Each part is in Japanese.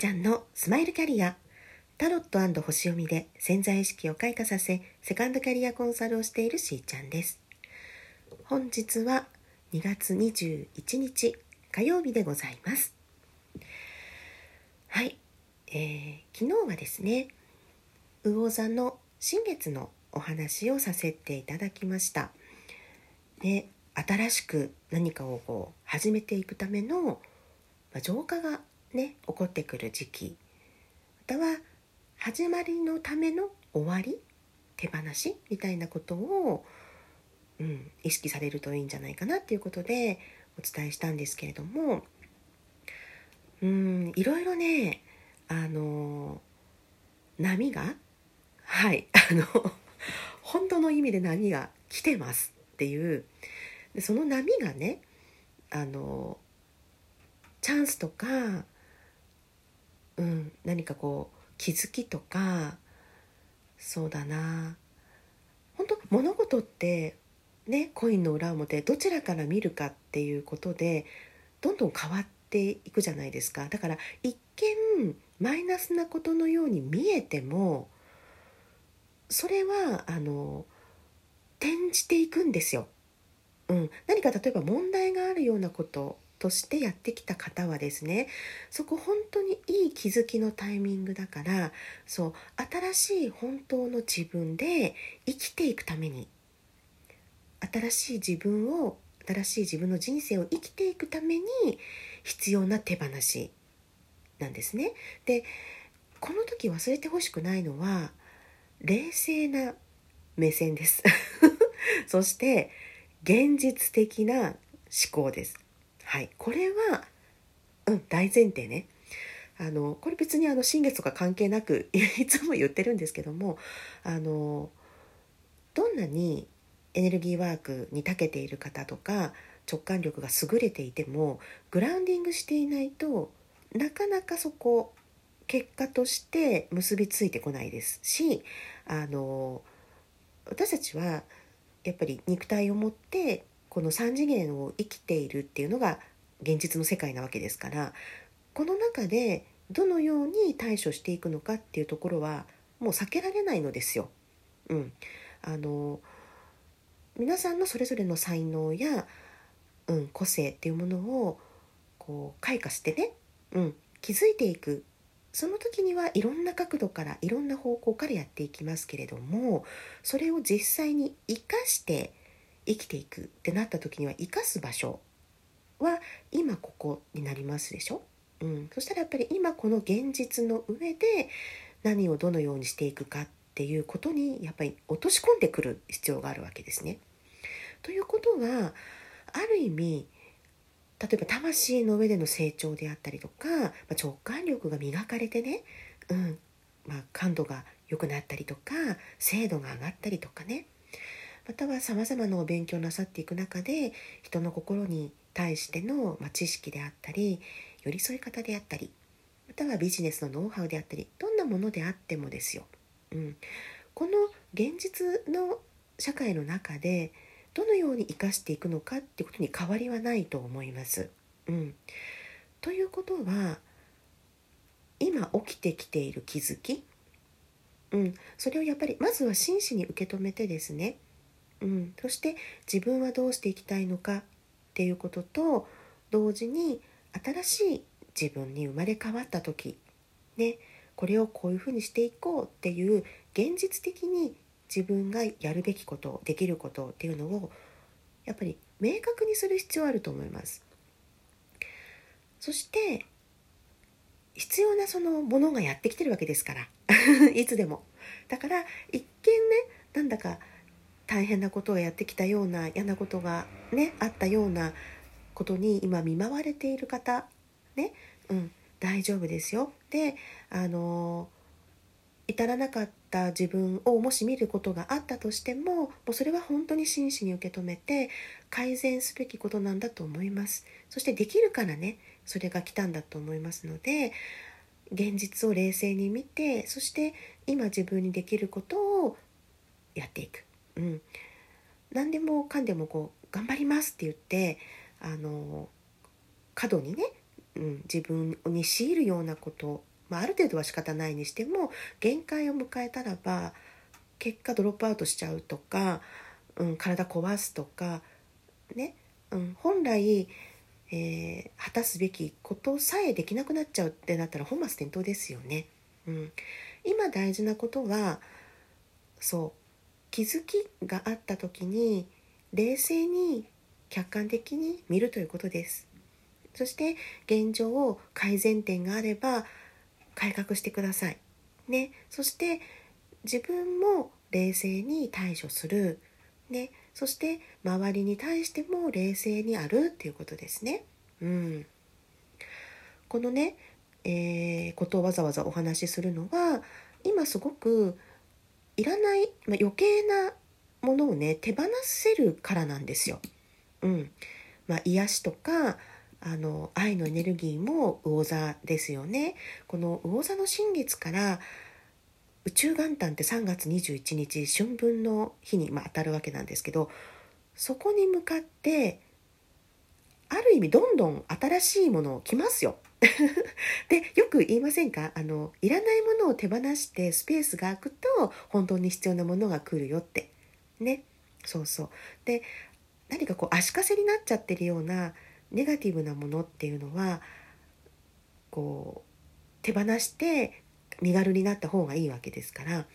ちゃんのスマイルキャリア。タロット星読みで潜在意識を開花させセカンドキャリアコンサルをしているしーちゃんです。本日は2月21日火曜日でございます。はい、えー、昨日はですね魚座の新月のお話をさせていただきました。で新しく何かをこう始めていくための、ま、浄化がね起こってくる時期。または始まりのための終わり手放しみたいなことを、うん、意識されるといいんじゃないかなっていうことでお伝えしたんですけれどもうんいろいろねあの波がはいあの本当の意味で波が来てますっていうでその波がねあのチャンスとかうん、何かこう気づきとかそうだな。本当物事ってねコインの裏表どちらから見るかっていうことでどんどん変わっていくじゃないですか。だから一見マイナスなことのように見えてもそれはあの転じていくんですよ。うん、何か例えば問題があるようなこととしてやってきた方はですねそこ本当にいい気づきのタイミングだからそう新しい本当の自分で生きていくために新しい自分を新しい自分の人生を生きていくために必要な手放しなんですね。でこの時忘れてほしくないのは冷静な目線です そして現実的な思考ですはい、これは、うん、大前提ね。あのこれ別にあの新月とか関係なく いつも言ってるんですけどもあのどんなにエネルギーワークに長けている方とか直感力が優れていてもグラウンディングしていないとなかなかそこ結果として結びついてこないですしあの私たちはやっぱり肉体を持ってこの3次元を生きているっていうのが現実の世界なわけですからこの中でどのように対処していくのかっていうところはもう避けられないのですよ。うん、あの皆さんのそれぞれの才能や、うん、個性っていうものをこう開花してね、うん、気づいていくその時にはいろんな角度からいろんな方向からやっていきますけれどもそれを実際に生かして生きていくってなった時には生かす場所は今ここになりますでしょ、うん、そしたらやっぱり今この現実の上で何をどのようにしていくかっていうことにやっぱり落とし込んでくる必要があるわけですね。ということはある意味例えば魂の上での成長であったりとか、まあ、直感力が磨かれてね、うん。まあ、感度が良くなったりとか精度が上がったりとかね。またはさまざまなお勉強なさっていく中で人の心に対しての、ま知識であったり寄り添い方であったりまたはビジネスのノウハウであったりどんなものであってもですよ、うん、この現実の社会の中でどのように生かしていくのかっていうことに変わりはないと思います。うん、ということは今起きてきている気づき、うん、それをやっぱりまずは真摯に受け止めてですねうん、そして自分はどうしていきたいのかっていうことと同時に新しい自分に生まれ変わった時ねこれをこういうふうにしていこうっていう現実的に自分がやるべきことできることっていうのをやっぱり明確にする必要あると思います。そして必要なそのものがやってきてるわけですから いつでも。だから一見ねなんだか大変なことをやってきたような嫌なことがねあったようなことに今見舞われている方ねうん大丈夫ですよ。であの至らなかった自分をもし見ることがあったとしてももうそれは本当に真摯に受け止めて改善すべきことなんだと思いますそしてできるからねそれが来たんだと思いますので現実を冷静に見てそして今自分にできることをやっていくうん、何でもかんでもこう頑張りますって言ってあの過度にね、うん、自分に強いるようなことまあ、ある程度は仕方ないにしても限界を迎えたらば結果ドロップアウトしちゃうとか、うん、体壊すとかね、うん、本来、えー、果たすべきことさえできなくなっちゃうってなったら本末転倒ですよね。うん、今大事なことはそう気づきがあった時に冷静に客観的に見るということです。そして現状を改善点があれば改革してください。ね。そして自分も冷静に対処する。ね。そして周りに対しても冷静にあるっていうことですね。うん。このね、えー、ことをわざわざお話しするのは今すごくいらない、まあ、余計なものをね手放せるからなんですよ。うんまあ、癒しとかあの愛のエネルギーも魚座ですよね。この魚座の新月から宇宙元旦って3月21日春分の日に、まあ、当たるわけなんですけどそこに向かってある意味どんどん新しいもの来ますよ。でよく言いませんか？あのいらないものを手放してスペースが空くと本当に必要なものが来るよって。ね。そうそう。で何かこう足かせになっちゃってるようなネガティブなものっていうのはこう手放して身軽になった方がいいわけですから。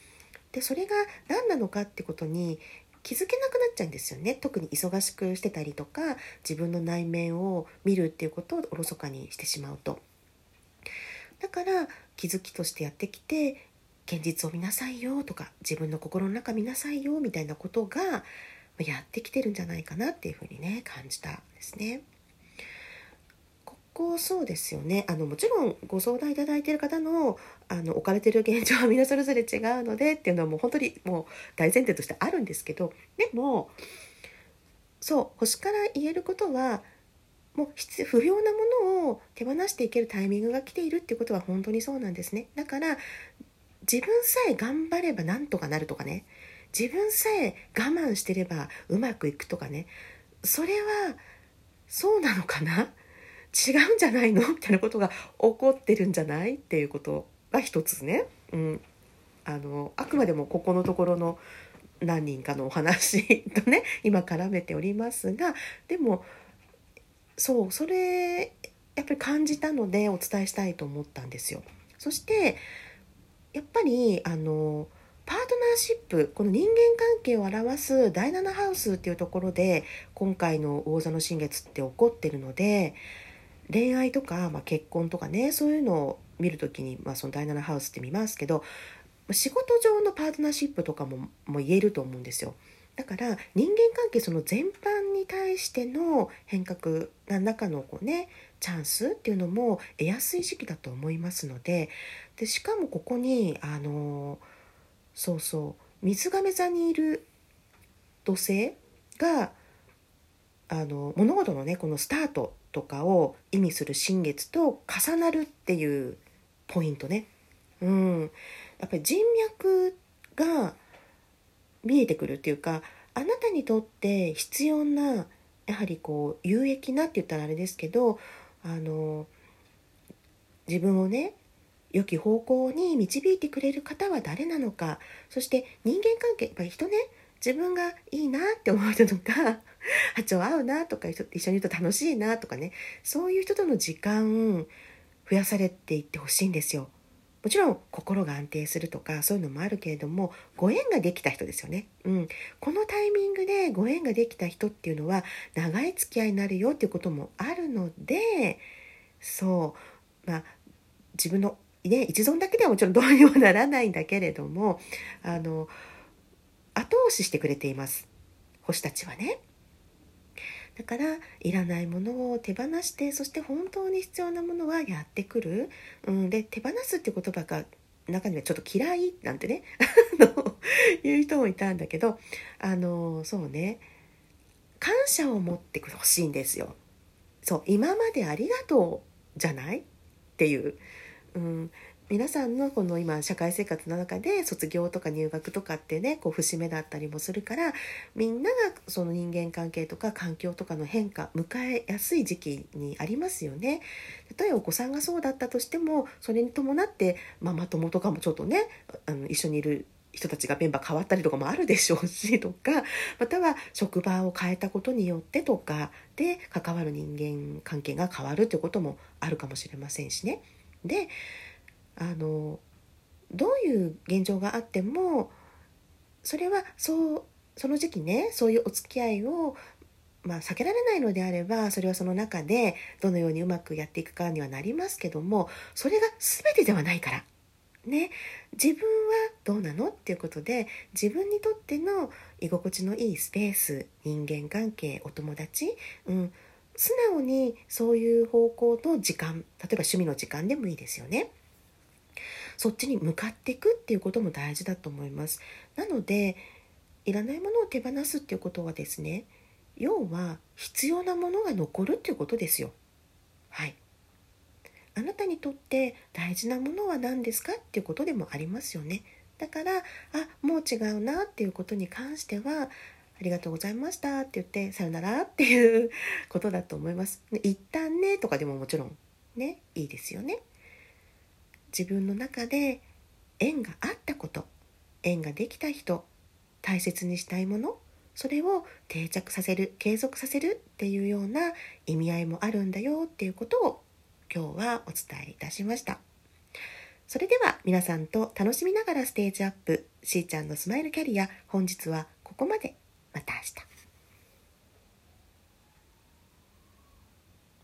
でそれが何なのかってことに気づけなくなっちゃうんですよね特に忙しくしてたりとか自分の内面を見るっていうことをおろそかにしてしまうとだから気づきとしてやってきて現実を見なさいよとか自分の心の中見なさいよみたいなことがやってきてるんじゃないかなっていうふうにね感じたんですね。こそうですよね。あのもちろんご相談いただいている方のあの置かれてる現状はみんなそれぞれ違うのでっていうのはもう本当にもう大前提としてあるんですけどでもそう星から言えることはもう不要なものを手放していけるタイミングが来ているっていうことは本当にそうなんですね。だから自分さえ頑張ればなんとかなるとかね。自分さえ我慢してればうまくいくとかね。それはそうなのかな？違うんじゃないの？みたいなことが起こってるんじゃない？っていうことが一つね、うん、あのあくまでもここのところの何人かのお話とね 今絡めておりますがでもそうそれやっぱり感じたのでお伝えしたいと思ったんですよ。そしてやっぱりあのパートナーシップこの人間関係を表す第7ハウスっていうところで今回の魚座の新月って起こってるので恋愛とか、まあ、結婚とかねそういうのを見る時に、まあ、その第7ハウスって見ますけど仕事上のパートナーシップとかもも言えると思うんですよ。だから人間関係その全般に対しての変革何らかのこうねチャンスっていうのも得やすい時期だと思いますのででしかもここにあのそうそう水亀座にいる土星があの物事のねこのスタートとかを意味する新月と重なるっていうポイントね。うん、やっぱり人脈が見えてくるっていうかあなたにとって必要なやはりこう有益なって言ったらあれですけどあの自分をね良き方向に導いてくれる方は誰なのかそして人間関係やっぱり人ね自分がいいなって思う人とか波長合うなとか一緒にいると楽しいなとかねそういう人との時間増やされていってほしいんですよ。もちろん心が安定するとかそういうのもあるけれどもご縁ができた人ですよね、うん、このタイミングでご縁ができた人っていうのは長い付き合いになるよっていうこともあるのでそう。まあ自分のね一存だけではもちろんどうにもならないんだけれどもあの後押ししてくれています。星たちはね。だからいらないものを手放してそして本当に必要なものはやってくる、うん、で手放すって言葉が中にはちょっと嫌いなんてね。言う人もいたんだけどあのそうね。感謝を持ってほしいんですよ。そう今までありがとうじゃない？っていう、うん、皆さんのこの今社会生活の中で卒業とか入学とかってねこう節目だったりもするからみんながその人間関係とか環境とかの変化迎えやすい時期にありますよね。例えばお子さんがそうだったとしてもそれに伴ってママ友とかもちょっとねあの一緒にいる人たちがメンバー変わったりとかもあるでしょうしとかまたは職場を変えたことによってとかで関わる人間関係が変わるということもあるかもしれませんしね。であのどういう現状があってもそれはそうその時期ねそういうお付き合いを、まあ、避けられないのであればそれはその中でどのようにうまくやっていくかにはなりますけどもそれが全てではないから。ね、自分はどうなのっていうことで自分にとっての居心地のいいスペース人間関係お友達、うん、素直にそういう方向の時間例えば趣味の時間でもいいですよね。そっちに向かっていくっていうことも大事だと思います。なのでいらないものを手放すっていうことはですね要は必要なものが残るっていうことですよ。はい。あなたにとって大事なものは何ですかっていうことでもありますよね。だからあもう違うなっていうことに関してはありがとうございましたって言ってさよならっていうことだと思います。一旦ねとかでももちろんねいいですよね。自分の中で縁があったこと縁ができた人大切にしたいものそれを定着させる継続させるっていうような意味合いもあるんだよっていうことを今日はお伝えいたしました。それでは皆さんと楽しみながらステージアップしーちゃんのスマイルキャリア本日はここまで。また明日。